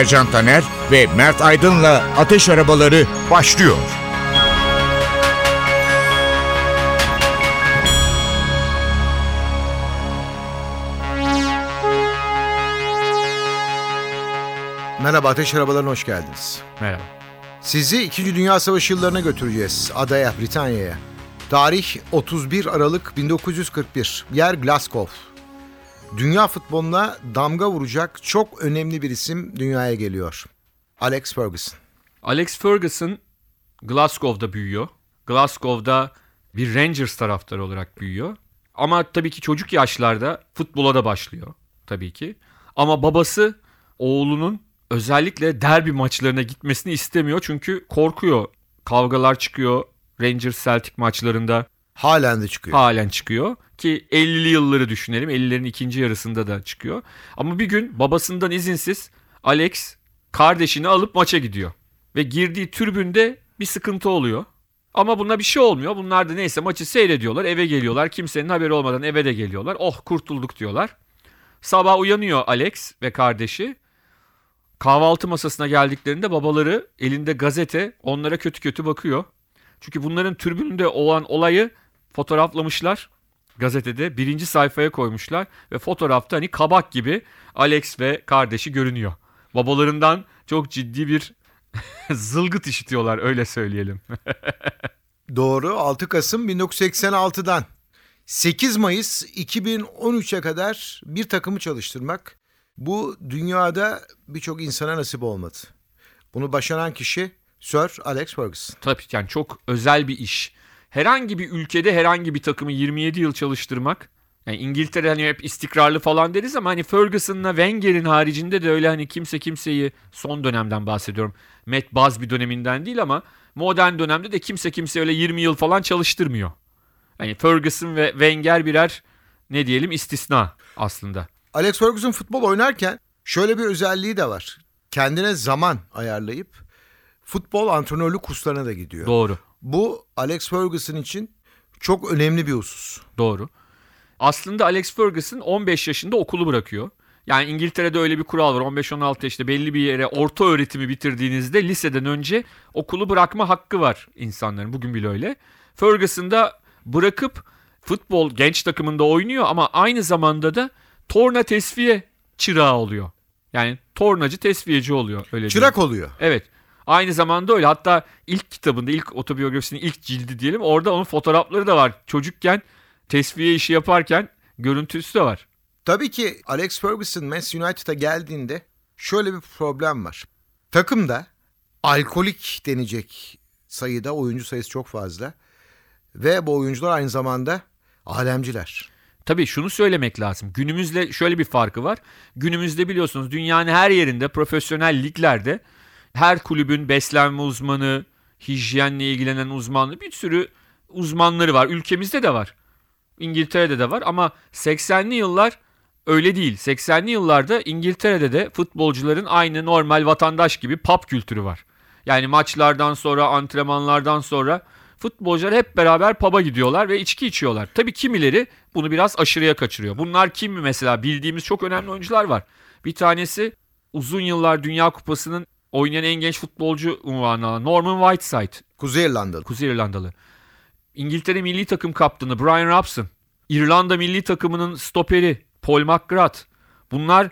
Ercan Taner ve Mert Aydın'la Ateş Arabaları başlıyor. Merhaba Ateş Arabalarına hoş geldiniz. Merhaba. Sizi 2. Dünya Savaşı yıllarına götüreceğiz. Adaya, Britanya'ya. Tarih 31 Aralık 1941. Yer Glasgow. Dünya futboluna damga vuracak çok önemli bir isim dünyaya geliyor. Alex Ferguson. Alex Ferguson Glasgow'da büyüyor. Glasgow'da bir Rangers taraftarı olarak büyüyor. Ama tabii ki çocuk yaşlarda futbola da başlıyor tabii ki. Ama babası oğlunun özellikle derbi maçlarına gitmesini istemiyor çünkü korkuyor. Kavgalar çıkıyor Rangers Celtic maçlarında Halen de çıkıyor. halen çıkıyor ki 50'li yılları düşünelim. 50'lerin ikinci yarısında da çıkıyor. Ama bir gün babasından izinsiz Alex kardeşini alıp maça gidiyor. Ve girdiği türbünde bir sıkıntı oluyor. Ama buna bir şey olmuyor. Bunlar da neyse maçı seyrediyorlar. Eve geliyorlar. Kimsenin haberi olmadan eve de geliyorlar. Oh kurtulduk diyorlar. Sabah uyanıyor Alex ve kardeşi. Kahvaltı masasına geldiklerinde babaları elinde gazete onlara kötü kötü bakıyor. Çünkü bunların türbününde olan olayı fotoğraflamışlar gazetede birinci sayfaya koymuşlar ve fotoğrafta hani kabak gibi Alex ve kardeşi görünüyor. Babalarından çok ciddi bir zılgıt işitiyorlar öyle söyleyelim. Doğru 6 Kasım 1986'dan 8 Mayıs 2013'e kadar bir takımı çalıştırmak bu dünyada birçok insana nasip olmadı. Bunu başaran kişi Sir Alex Ferguson. Tabii yani çok özel bir iş. Herhangi bir ülkede herhangi bir takımı 27 yıl çalıştırmak yani İngiltere hani hep istikrarlı falan deriz ama hani Ferguson'la Wenger'in haricinde de öyle hani kimse kimseyi son dönemden bahsediyorum. Matt Busby döneminden değil ama modern dönemde de kimse kimse öyle 20 yıl falan çalıştırmıyor. Yani Ferguson ve Wenger birer ne diyelim istisna aslında. Alex Ferguson futbol oynarken şöyle bir özelliği de var. Kendine zaman ayarlayıp futbol antrenörlük kurslarına da gidiyor. Doğru. Bu Alex Ferguson için çok önemli bir husus. Doğru. Aslında Alex Ferguson 15 yaşında okulu bırakıyor. Yani İngiltere'de öyle bir kural var. 15-16 yaşında belli bir yere orta öğretimi bitirdiğinizde liseden önce okulu bırakma hakkı var insanların. Bugün bile öyle. Ferguson da bırakıp futbol genç takımında oynuyor ama aynı zamanda da torna tesviye çırağı oluyor. Yani tornacı tesviyeci oluyor. Öyle Çırak diyelim. oluyor. Evet. Aynı zamanda öyle. Hatta ilk kitabında, ilk otobiyografisinin ilk cildi diyelim. Orada onun fotoğrafları da var. Çocukken tesviye işi yaparken görüntüsü de var. Tabii ki Alex Ferguson Manchester United'a geldiğinde şöyle bir problem var. Takımda alkolik denecek sayıda oyuncu sayısı çok fazla. Ve bu oyuncular aynı zamanda alemciler. Tabii şunu söylemek lazım. Günümüzle şöyle bir farkı var. Günümüzde biliyorsunuz dünyanın her yerinde profesyonel liglerde her kulübün beslenme uzmanı, hijyenle ilgilenen uzmanı bir sürü uzmanları var. Ülkemizde de var. İngiltere'de de var ama 80'li yıllar öyle değil. 80'li yıllarda İngiltere'de de futbolcuların aynı normal vatandaş gibi pub kültürü var. Yani maçlardan sonra, antrenmanlardan sonra futbolcular hep beraber pub'a gidiyorlar ve içki içiyorlar. Tabii kimileri bunu biraz aşırıya kaçırıyor. Bunlar kim mesela bildiğimiz çok önemli oyuncular var. Bir tanesi uzun yıllar Dünya Kupası'nın oynayan en genç futbolcu unvanı alan Norman Whiteside. Kuzey İrlandalı. Kuzey İrlandalı. İngiltere milli takım kaptanı Brian Robson. İrlanda milli takımının stoperi Paul McGrath. Bunlar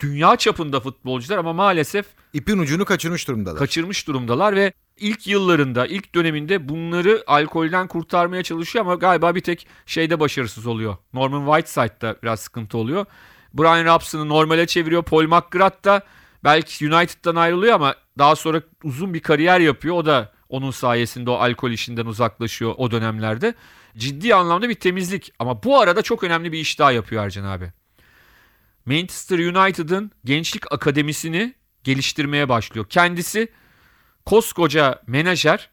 dünya çapında futbolcular ama maalesef İpin ucunu kaçırmış durumdalar. kaçırmış durumdalar ve ilk yıllarında, ilk döneminde bunları alkolden kurtarmaya çalışıyor ama galiba bir tek şeyde başarısız oluyor. Norman Whiteside'da biraz sıkıntı oluyor. Brian Robson'ı normale çeviriyor. Paul McGrath da belki United'dan ayrılıyor ama daha sonra uzun bir kariyer yapıyor. O da onun sayesinde o alkol işinden uzaklaşıyor o dönemlerde. Ciddi anlamda bir temizlik ama bu arada çok önemli bir iş daha yapıyor Ercan abi. Manchester United'ın gençlik akademisini geliştirmeye başlıyor. Kendisi koskoca menajer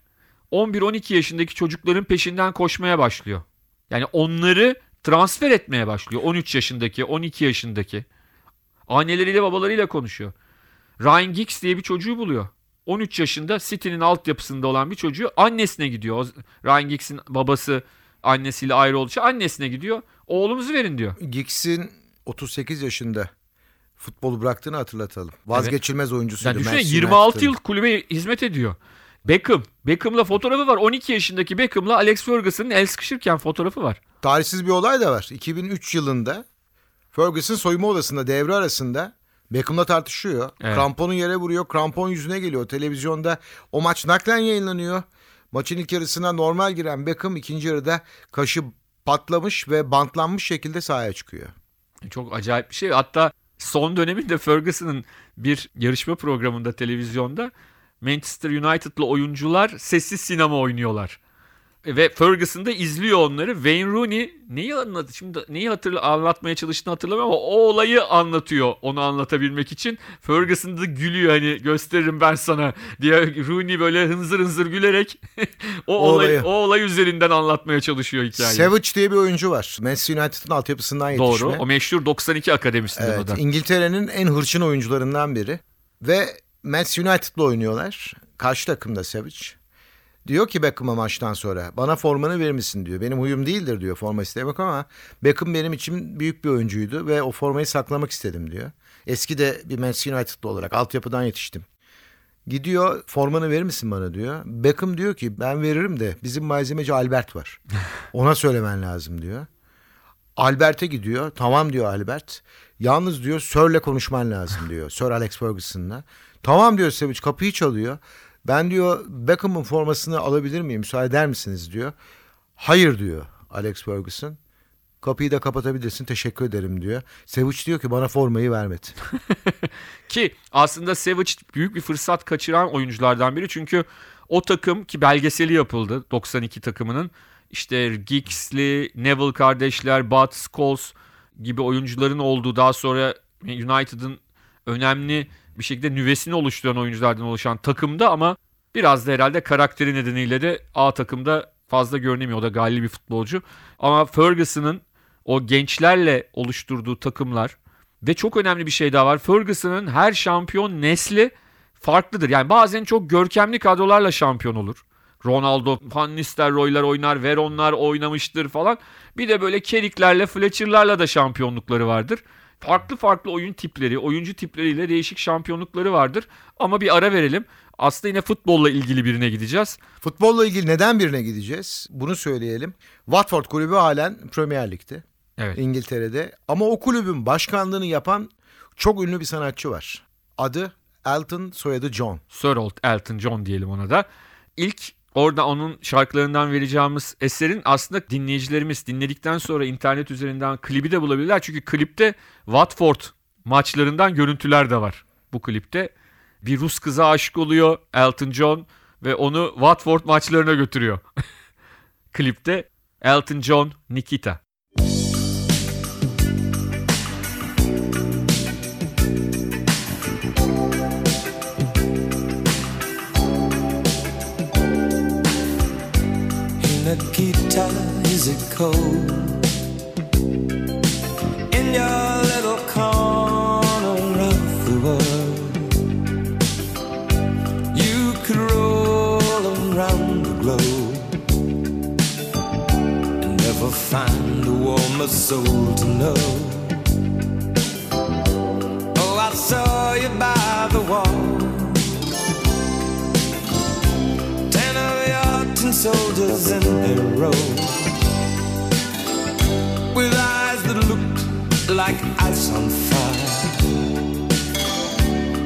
11-12 yaşındaki çocukların peşinden koşmaya başlıyor. Yani onları transfer etmeye başlıyor. 13 yaşındaki, 12 yaşındaki. Anneleriyle babalarıyla konuşuyor. Ryan Giggs diye bir çocuğu buluyor. 13 yaşında City'nin altyapısında olan bir çocuğu annesine gidiyor. Ryan Giggs'in babası annesiyle ayrı olduğu için annesine gidiyor. Oğlumuzu verin diyor. Giggs'in 38 yaşında futbolu bıraktığını hatırlatalım. Vazgeçilmez oyuncusuydu. Yani Manchester 26 United'ın. yıl kulübe hizmet ediyor. Beckham. Beckham'la fotoğrafı var. 12 yaşındaki Beckham'la Alex Ferguson'ın el sıkışırken fotoğrafı var. Tarihsiz bir olay da var. 2003 yılında Ferguson soyunma odasında devre arasında Beckham'la tartışıyor. Evet. Kramponu yere vuruyor. Krampon yüzüne geliyor. Televizyonda o maç naklen yayınlanıyor. Maçın ilk yarısına normal giren Beckham ikinci yarıda kaşı patlamış ve bantlanmış şekilde sahaya çıkıyor. Çok acayip bir şey. Hatta son döneminde Ferguson'ın bir yarışma programında televizyonda Manchester United'lı oyuncular sessiz sinema oynuyorlar. Ve Ferguson da izliyor onları. Wayne Rooney neyi anlattı? Şimdi neyi hatırla anlatmaya çalıştığını hatırlamıyorum ama o olayı anlatıyor onu anlatabilmek için. Ferguson da gülüyor hani gösteririm ben sana diye Rooney böyle hınzır hınzır gülerek o, O olay olayı. o olay üzerinden anlatmaya çalışıyor hikayeyi. Savage diye bir oyuncu var. Manchester United'ın altyapısından yetişme. Doğru. O meşhur 92 akademisinden o Evet, da. İngiltere'nin en hırçın oyuncularından biri. Ve Manchester United'la oynuyorlar. Karşı takımda Savage. Diyor ki Beckham'a maçtan sonra bana formanı verir misin diyor. Benim huyum değildir diyor forma istemek ama Beckham benim için büyük bir oyuncuydu ve o formayı saklamak istedim diyor. Eski de bir Manchester United'lı olarak altyapıdan yetiştim. Gidiyor formanı verir misin bana diyor. Beckham diyor ki ben veririm de bizim malzemeci Albert var. Ona söylemen lazım diyor. Albert'e gidiyor. Tamam diyor Albert. Yalnız diyor Sir'le konuşman lazım diyor. Sir Alex Ferguson'la. Tamam diyor Savage kapıyı çalıyor. Ben diyor Beckham'ın formasını alabilir miyim? Müsaade eder misiniz diyor. Hayır diyor Alex Ferguson. Kapıyı da kapatabilirsin teşekkür ederim diyor. Savage diyor ki bana formayı vermedi. Ki aslında Savage büyük bir fırsat kaçıran oyunculardan biri. Çünkü o takım ki belgeseli yapıldı 92 takımının. İşte Giggs'li, Neville kardeşler, Bud Scholes gibi oyuncuların olduğu daha sonra United'ın önemli bir şekilde nüvesini oluşturan oyunculardan oluşan takımda ama biraz da herhalde karakteri nedeniyle de A takımda fazla görünemiyor. O da galli bir futbolcu. Ama Ferguson'ın o gençlerle oluşturduğu takımlar ve çok önemli bir şey daha var. Ferguson'ın her şampiyon nesli farklıdır. Yani bazen çok görkemli kadrolarla şampiyon olur. Ronaldo, Van Nistelrooy'lar oynar, Veron'lar oynamıştır falan. Bir de böyle Kerik'lerle, Fletcher'larla da şampiyonlukları vardır. Farklı farklı oyun tipleri, oyuncu tipleriyle değişik şampiyonlukları vardır. Ama bir ara verelim. Aslında yine futbolla ilgili birine gideceğiz. Futbolla ilgili neden birine gideceğiz? Bunu söyleyelim. Watford kulübü halen Premier Lig'de. Evet. İngiltere'de. Ama o kulübün başkanlığını yapan çok ünlü bir sanatçı var. Adı Elton, soyadı John. Sir Elton John diyelim ona da. İlk orada onun şarkılarından vereceğimiz eserin aslında dinleyicilerimiz dinledikten sonra internet üzerinden klibi de bulabilirler. Çünkü klipte Watford maçlarından görüntüler de var bu klipte. Bir Rus kıza aşık oluyor Elton John ve onu Watford maçlarına götürüyor. klipte Elton John Nikita. Cold in your little corner of the world? You could roll around the globe and never find a warmer soul to know. Oh, I saw you by the wall. Soldiers in a row like ice on fire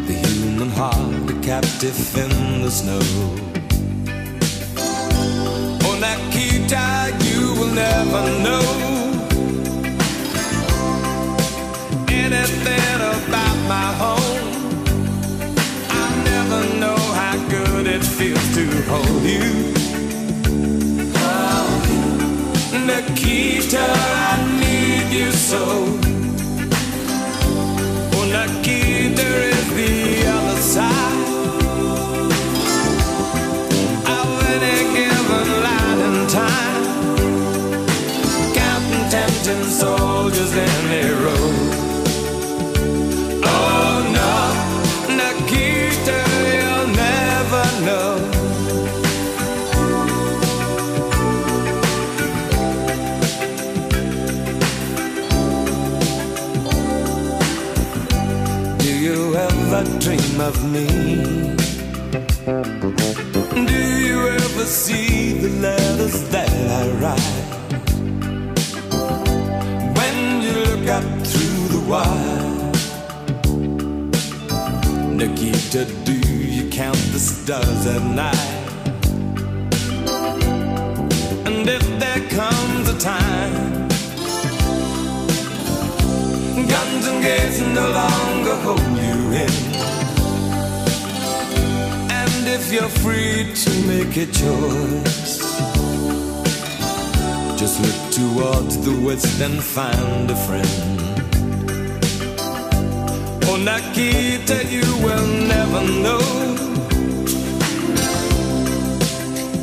The human heart a captive in the snow Oh Nikita, you will never know Anything about my home I never know how good it feels to hold you. Nikita, I need you so. Of me? Do you ever see the letters that I write? When you look up through the wire, Nikita, do you count the stars at night? Free to make a choice Just look towards the west and find a friend Oh Nikita, you will never know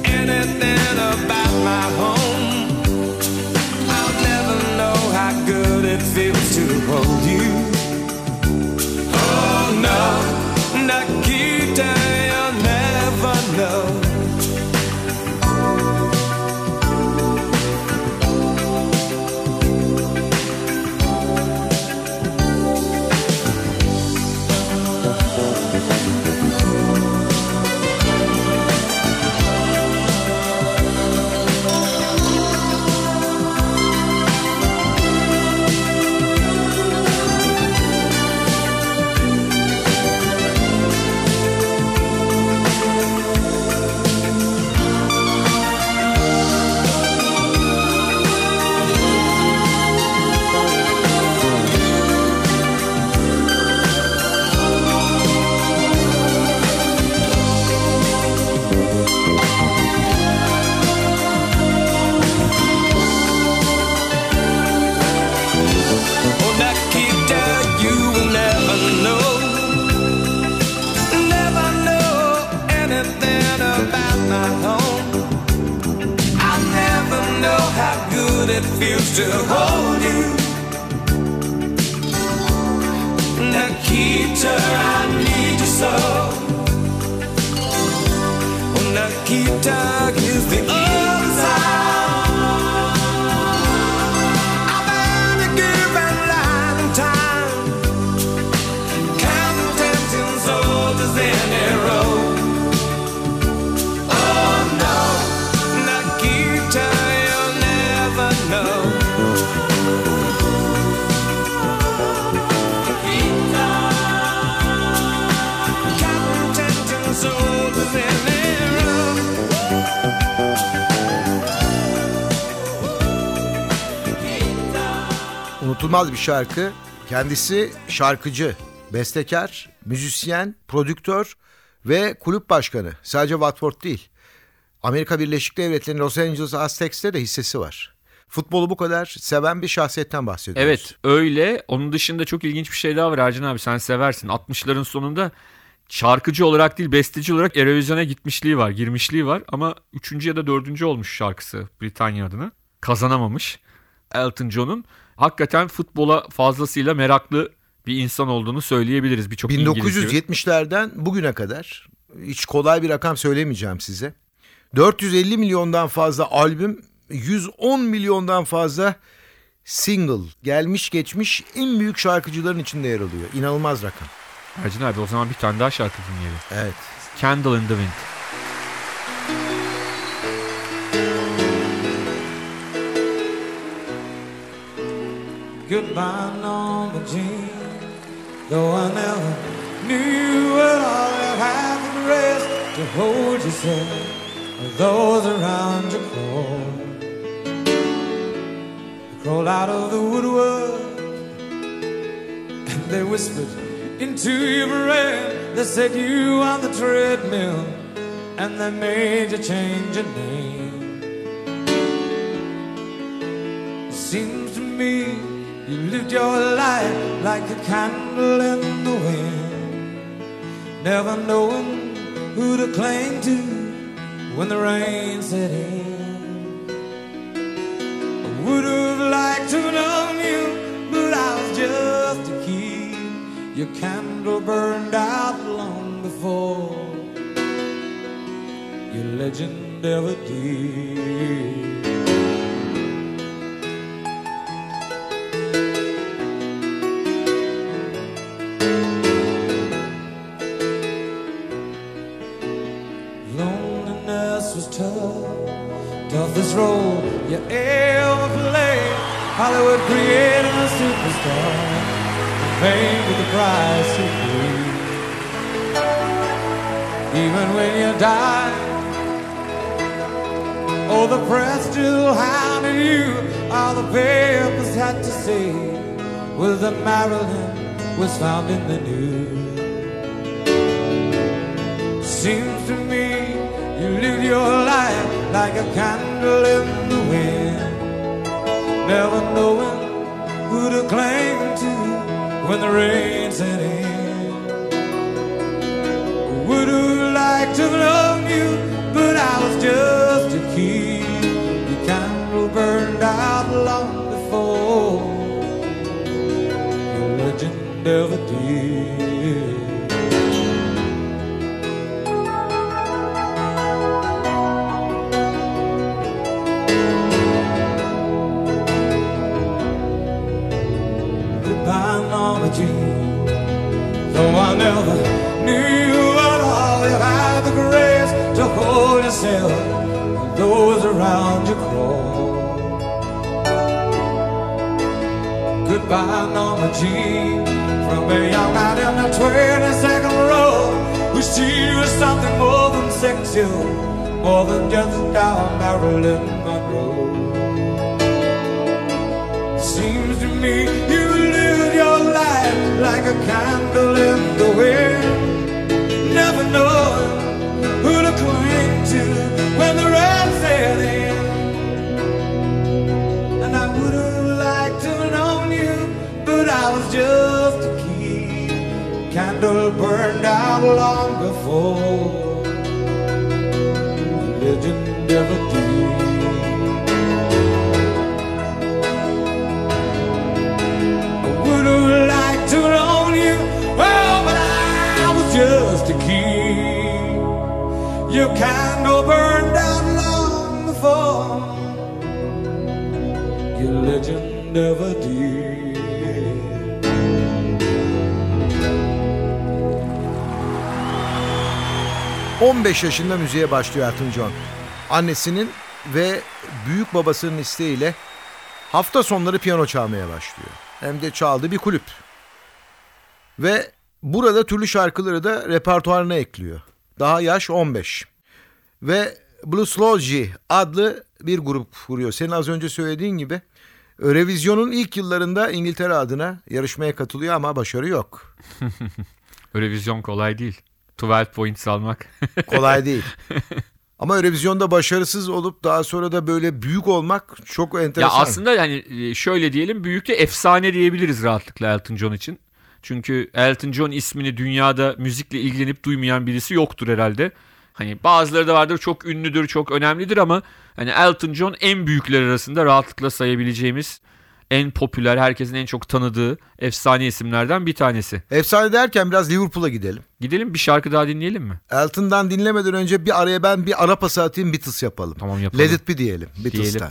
anything about my home. Unutulmaz bir şarkı. Kendisi şarkıcı, bestekar, müzisyen, prodüktör ve kulüp başkanı. Sadece Watford değil. Amerika Birleşik Devletleri'nin Los Angeles Aztecs'te de hissesi var. Futbolu bu kadar seven bir şahsiyetten bahsediyoruz. Evet öyle. Onun dışında çok ilginç bir şey daha var Ercan abi sen seversin. 60'ların sonunda şarkıcı olarak değil besteci olarak Eurovision'a gitmişliği var, girmişliği var. Ama 3. ya da 4. olmuş şarkısı Britanya adına. Kazanamamış Elton John'un. Hakikaten futbola fazlasıyla meraklı bir insan olduğunu söyleyebiliriz birçok İngiliz gibi. 1970'lerden bugüne kadar hiç kolay bir rakam söylemeyeceğim size. 450 milyondan fazla albüm, 110 milyondan fazla single gelmiş geçmiş en büyük şarkıcıların içinde yer alıyor. İnanılmaz rakam. Ercan abi o zaman bir tane daha şarkı dinleyelim. Evet. Candle in the Wind. Goodbye, Norma Jean. Though I never knew what at all, have the rest to hold yourself. Those around you crawl, they crawl out of the woodwork, and they whispered into your brain. They said you on the treadmill, and they made you change your name. It seems to me you lived your life like a candle in the wind, never knowing who to cling to when the rain set in. I would have liked to known you, but I was just a kid. Your candle burned out long before your legend ever did. Role you ever played. Hollywood created a superstar, fame with the price to pay. Even when you die, oh, the press still hounded you. All the papers had to say was that Marilyn was found in the news. Seems to me you live your life like a candle in the wind, never knowing who to cling to when the rain set in. Would have liked to known you, but I was just a kid. The candle burned out long before your legend ever did. Never knew at all, you had the grace to hold yourself and those around you crawl. Goodbye, Norma Jean, from a young man in the 22nd row, who she was something more than sexual, more than just our Marilyn Monroe. Seems to me you like a candle in the wind, never knowing who to cling to when the rain set in. And I would have liked to have known you, but I was just a kid. Candle burned out long before legend ever candle burned out long before your legend ever did. 15 yaşında müziğe başlıyor Elton John. Annesinin ve büyük babasının isteğiyle hafta sonları piyano çalmaya başlıyor. Hem de çaldığı bir kulüp. Ve burada türlü şarkıları da repertuarına ekliyor. Daha yaş 15. Ve Bluesology adlı bir grup kuruyor. Senin az önce söylediğin gibi Eurovision'un ilk yıllarında İngiltere adına yarışmaya katılıyor ama başarı yok. Eurovision kolay değil. 12 points almak. Kolay değil. Ama Eurovision'da başarısız olup daha sonra da böyle büyük olmak çok ya enteresan. aslında yani e, şöyle diyelim büyük de efsane diyebiliriz rahatlıkla Elton John için. Çünkü Elton John ismini dünyada müzikle ilgilenip duymayan birisi yoktur herhalde. Hani bazıları da vardır çok ünlüdür, çok önemlidir ama hani Elton John en büyükler arasında rahatlıkla sayabileceğimiz en popüler, herkesin en çok tanıdığı efsane isimlerden bir tanesi. Efsane derken biraz Liverpool'a gidelim. Gidelim bir şarkı daha dinleyelim mi? Elton'dan dinlemeden önce bir araya ben bir ara pası atayım Beatles yapalım. Tamam, yapalım. Let It Be diyelim Beatles'tan.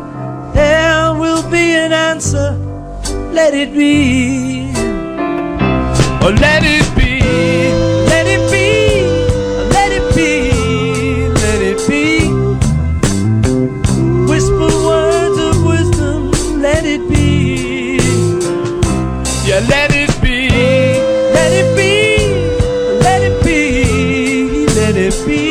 There will be an answer. Let it be. Oh, let it be. Let it be. Let it be. Let it be. Whisper words of wisdom. Let it be. Yeah, let it be. Let it be. Let it be. Let it be.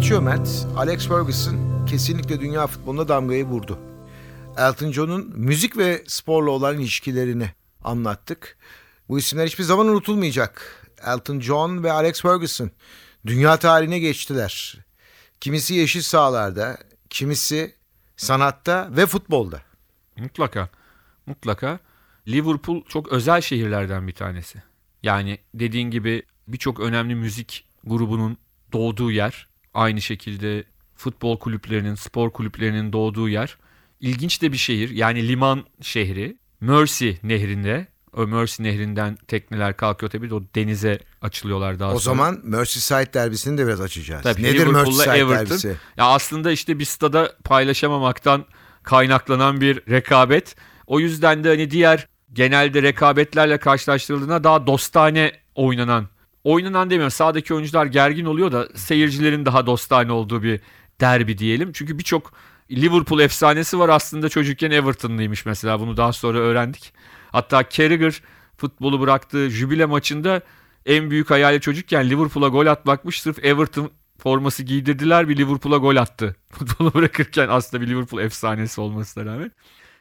Geçiyor Matt. Alex Ferguson kesinlikle dünya futboluna damgayı vurdu. Elton John'un müzik ve sporla olan ilişkilerini anlattık. Bu isimler hiçbir zaman unutulmayacak. Elton John ve Alex Ferguson dünya tarihine geçtiler. Kimisi yeşil sahalarda, kimisi sanatta ve futbolda. Mutlaka. Mutlaka. Liverpool çok özel şehirlerden bir tanesi. Yani dediğin gibi birçok önemli müzik grubunun doğduğu yer. Aynı şekilde futbol kulüplerinin, spor kulüplerinin doğduğu yer. İlginç de bir şehir. Yani liman şehri. Mersey nehrinde. O Mersey nehrinden tekneler kalkıyor tabii de o denize açılıyorlar daha O sonra. zaman Merseyside derbisini de biraz açacağız. Tabii, Nedir Merseyside Everton. derbisi? Ya aslında işte bir stada paylaşamamaktan kaynaklanan bir rekabet. O yüzden de hani diğer genelde rekabetlerle karşılaştırıldığında daha dostane oynanan, oynanan demiyorum sahadaki oyuncular gergin oluyor da seyircilerin daha dostane olduğu bir derbi diyelim. Çünkü birçok Liverpool efsanesi var aslında çocukken Everton'lıymış mesela bunu daha sonra öğrendik. Hatta Carragher futbolu bıraktığı jübile maçında en büyük hayali çocukken Liverpool'a gol atmakmış. Sırf Everton forması giydirdiler bir Liverpool'a gol attı. Futbolu bırakırken aslında bir Liverpool efsanesi olmasına rağmen.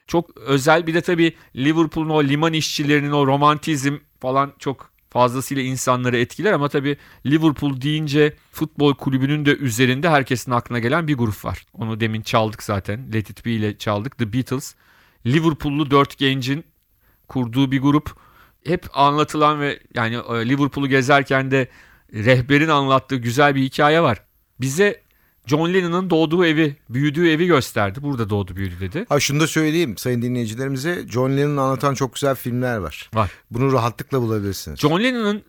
Çok özel bir de tabii Liverpool'un o liman işçilerinin o romantizm falan çok fazlasıyla insanları etkiler ama tabii Liverpool deyince futbol kulübünün de üzerinde herkesin aklına gelen bir grup var. Onu demin çaldık zaten. Let It Be ile çaldık. The Beatles. Liverpool'lu dört gencin kurduğu bir grup. Hep anlatılan ve yani e, Liverpool'u gezerken de rehberin anlattığı güzel bir hikaye var. Bize John Lennon'ın doğduğu evi, büyüdüğü evi gösterdi. Burada doğdu büyüdü dedi. Ha şunu da söyleyeyim sayın dinleyicilerimize. John Lennon'u anlatan çok güzel filmler var. Var. Bunu rahatlıkla bulabilirsiniz. John Lennon'ın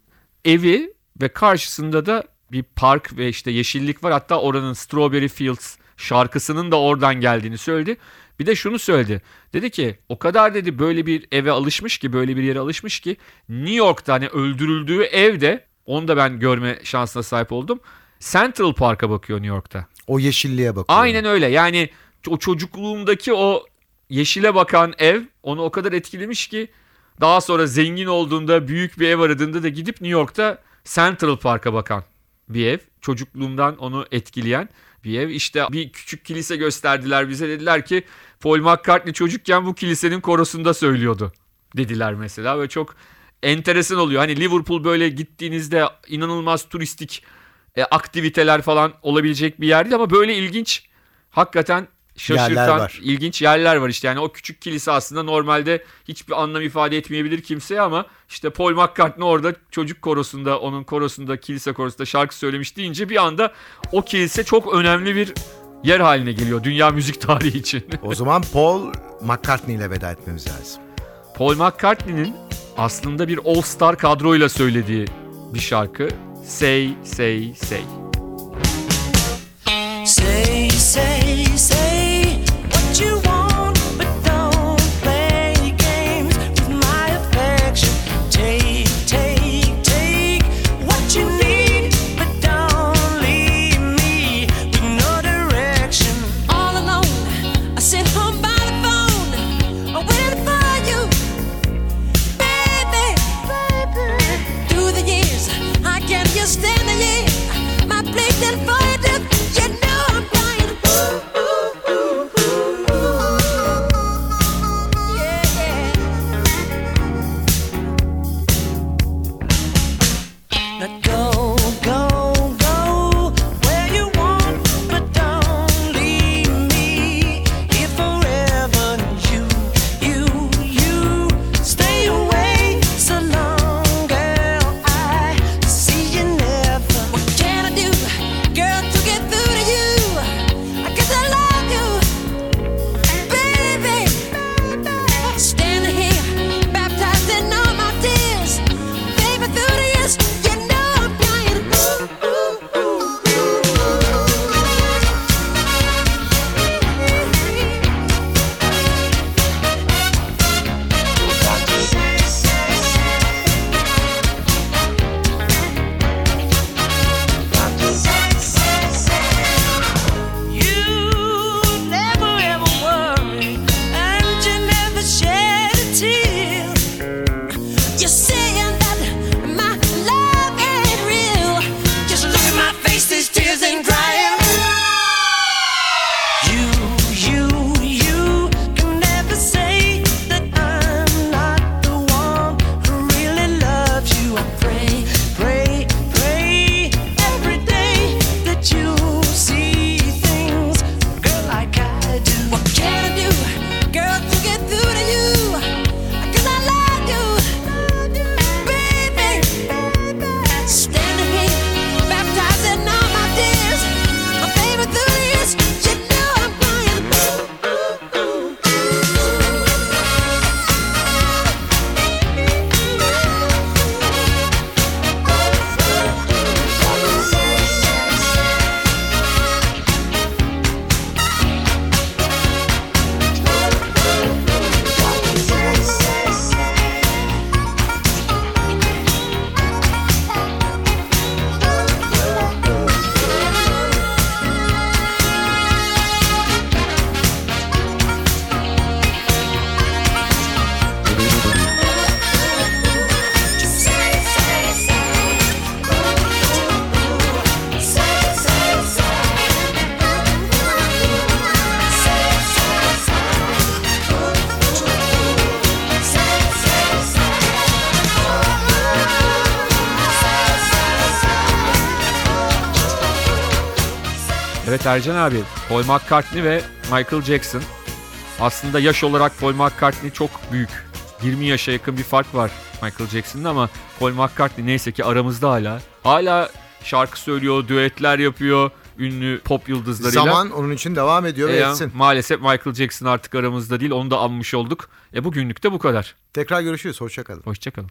evi ve karşısında da bir park ve işte yeşillik var. Hatta oranın Strawberry Fields şarkısının da oradan geldiğini söyledi. Bir de şunu söyledi. Dedi ki o kadar dedi böyle bir eve alışmış ki böyle bir yere alışmış ki New York'ta hani öldürüldüğü evde onu da ben görme şansına sahip oldum. Central Park'a bakıyor New York'ta. O yeşilliğe bakıyor. Aynen öyle. Yani o çocukluğumdaki o yeşile bakan ev onu o kadar etkilemiş ki daha sonra zengin olduğunda büyük bir ev aradığında da gidip New York'ta Central Park'a bakan bir ev. Çocukluğumdan onu etkileyen bir ev. İşte bir küçük kilise gösterdiler bize dediler ki Paul McCartney çocukken bu kilisenin korosunda söylüyordu dediler mesela ve çok enteresan oluyor. Hani Liverpool böyle gittiğinizde inanılmaz turistik e, aktiviteler falan olabilecek bir yer değil ama böyle ilginç hakikaten şaşırtan Yerler var. ilginç yerler var işte. Yani o küçük kilise aslında normalde hiçbir anlam ifade etmeyebilir kimseye ama işte Paul McCartney orada çocuk korosunda onun korosunda kilise korosunda şarkı söylemiş deyince bir anda o kilise çok önemli bir yer haline geliyor dünya müzik tarihi için. O zaman Paul McCartney ile veda etmemiz lazım. Paul McCartney'nin aslında bir all star kadroyla söylediği bir şarkı say say say. Evet Ercan abi, Paul McCartney ve Michael Jackson. Aslında yaş olarak Paul McCartney çok büyük. 20 yaşa yakın bir fark var Michael Jackson'ın ama Paul McCartney neyse ki aramızda hala. Hala şarkı söylüyor, düetler yapıyor ünlü pop yıldızlarıyla. Zaman onun için devam ediyor ve E etsin. maalesef Michael Jackson artık aramızda değil. Onu da anmış olduk. E bugünlük de bu kadar. Tekrar görüşürüz. Hoşçakalın. Hoşçakalın.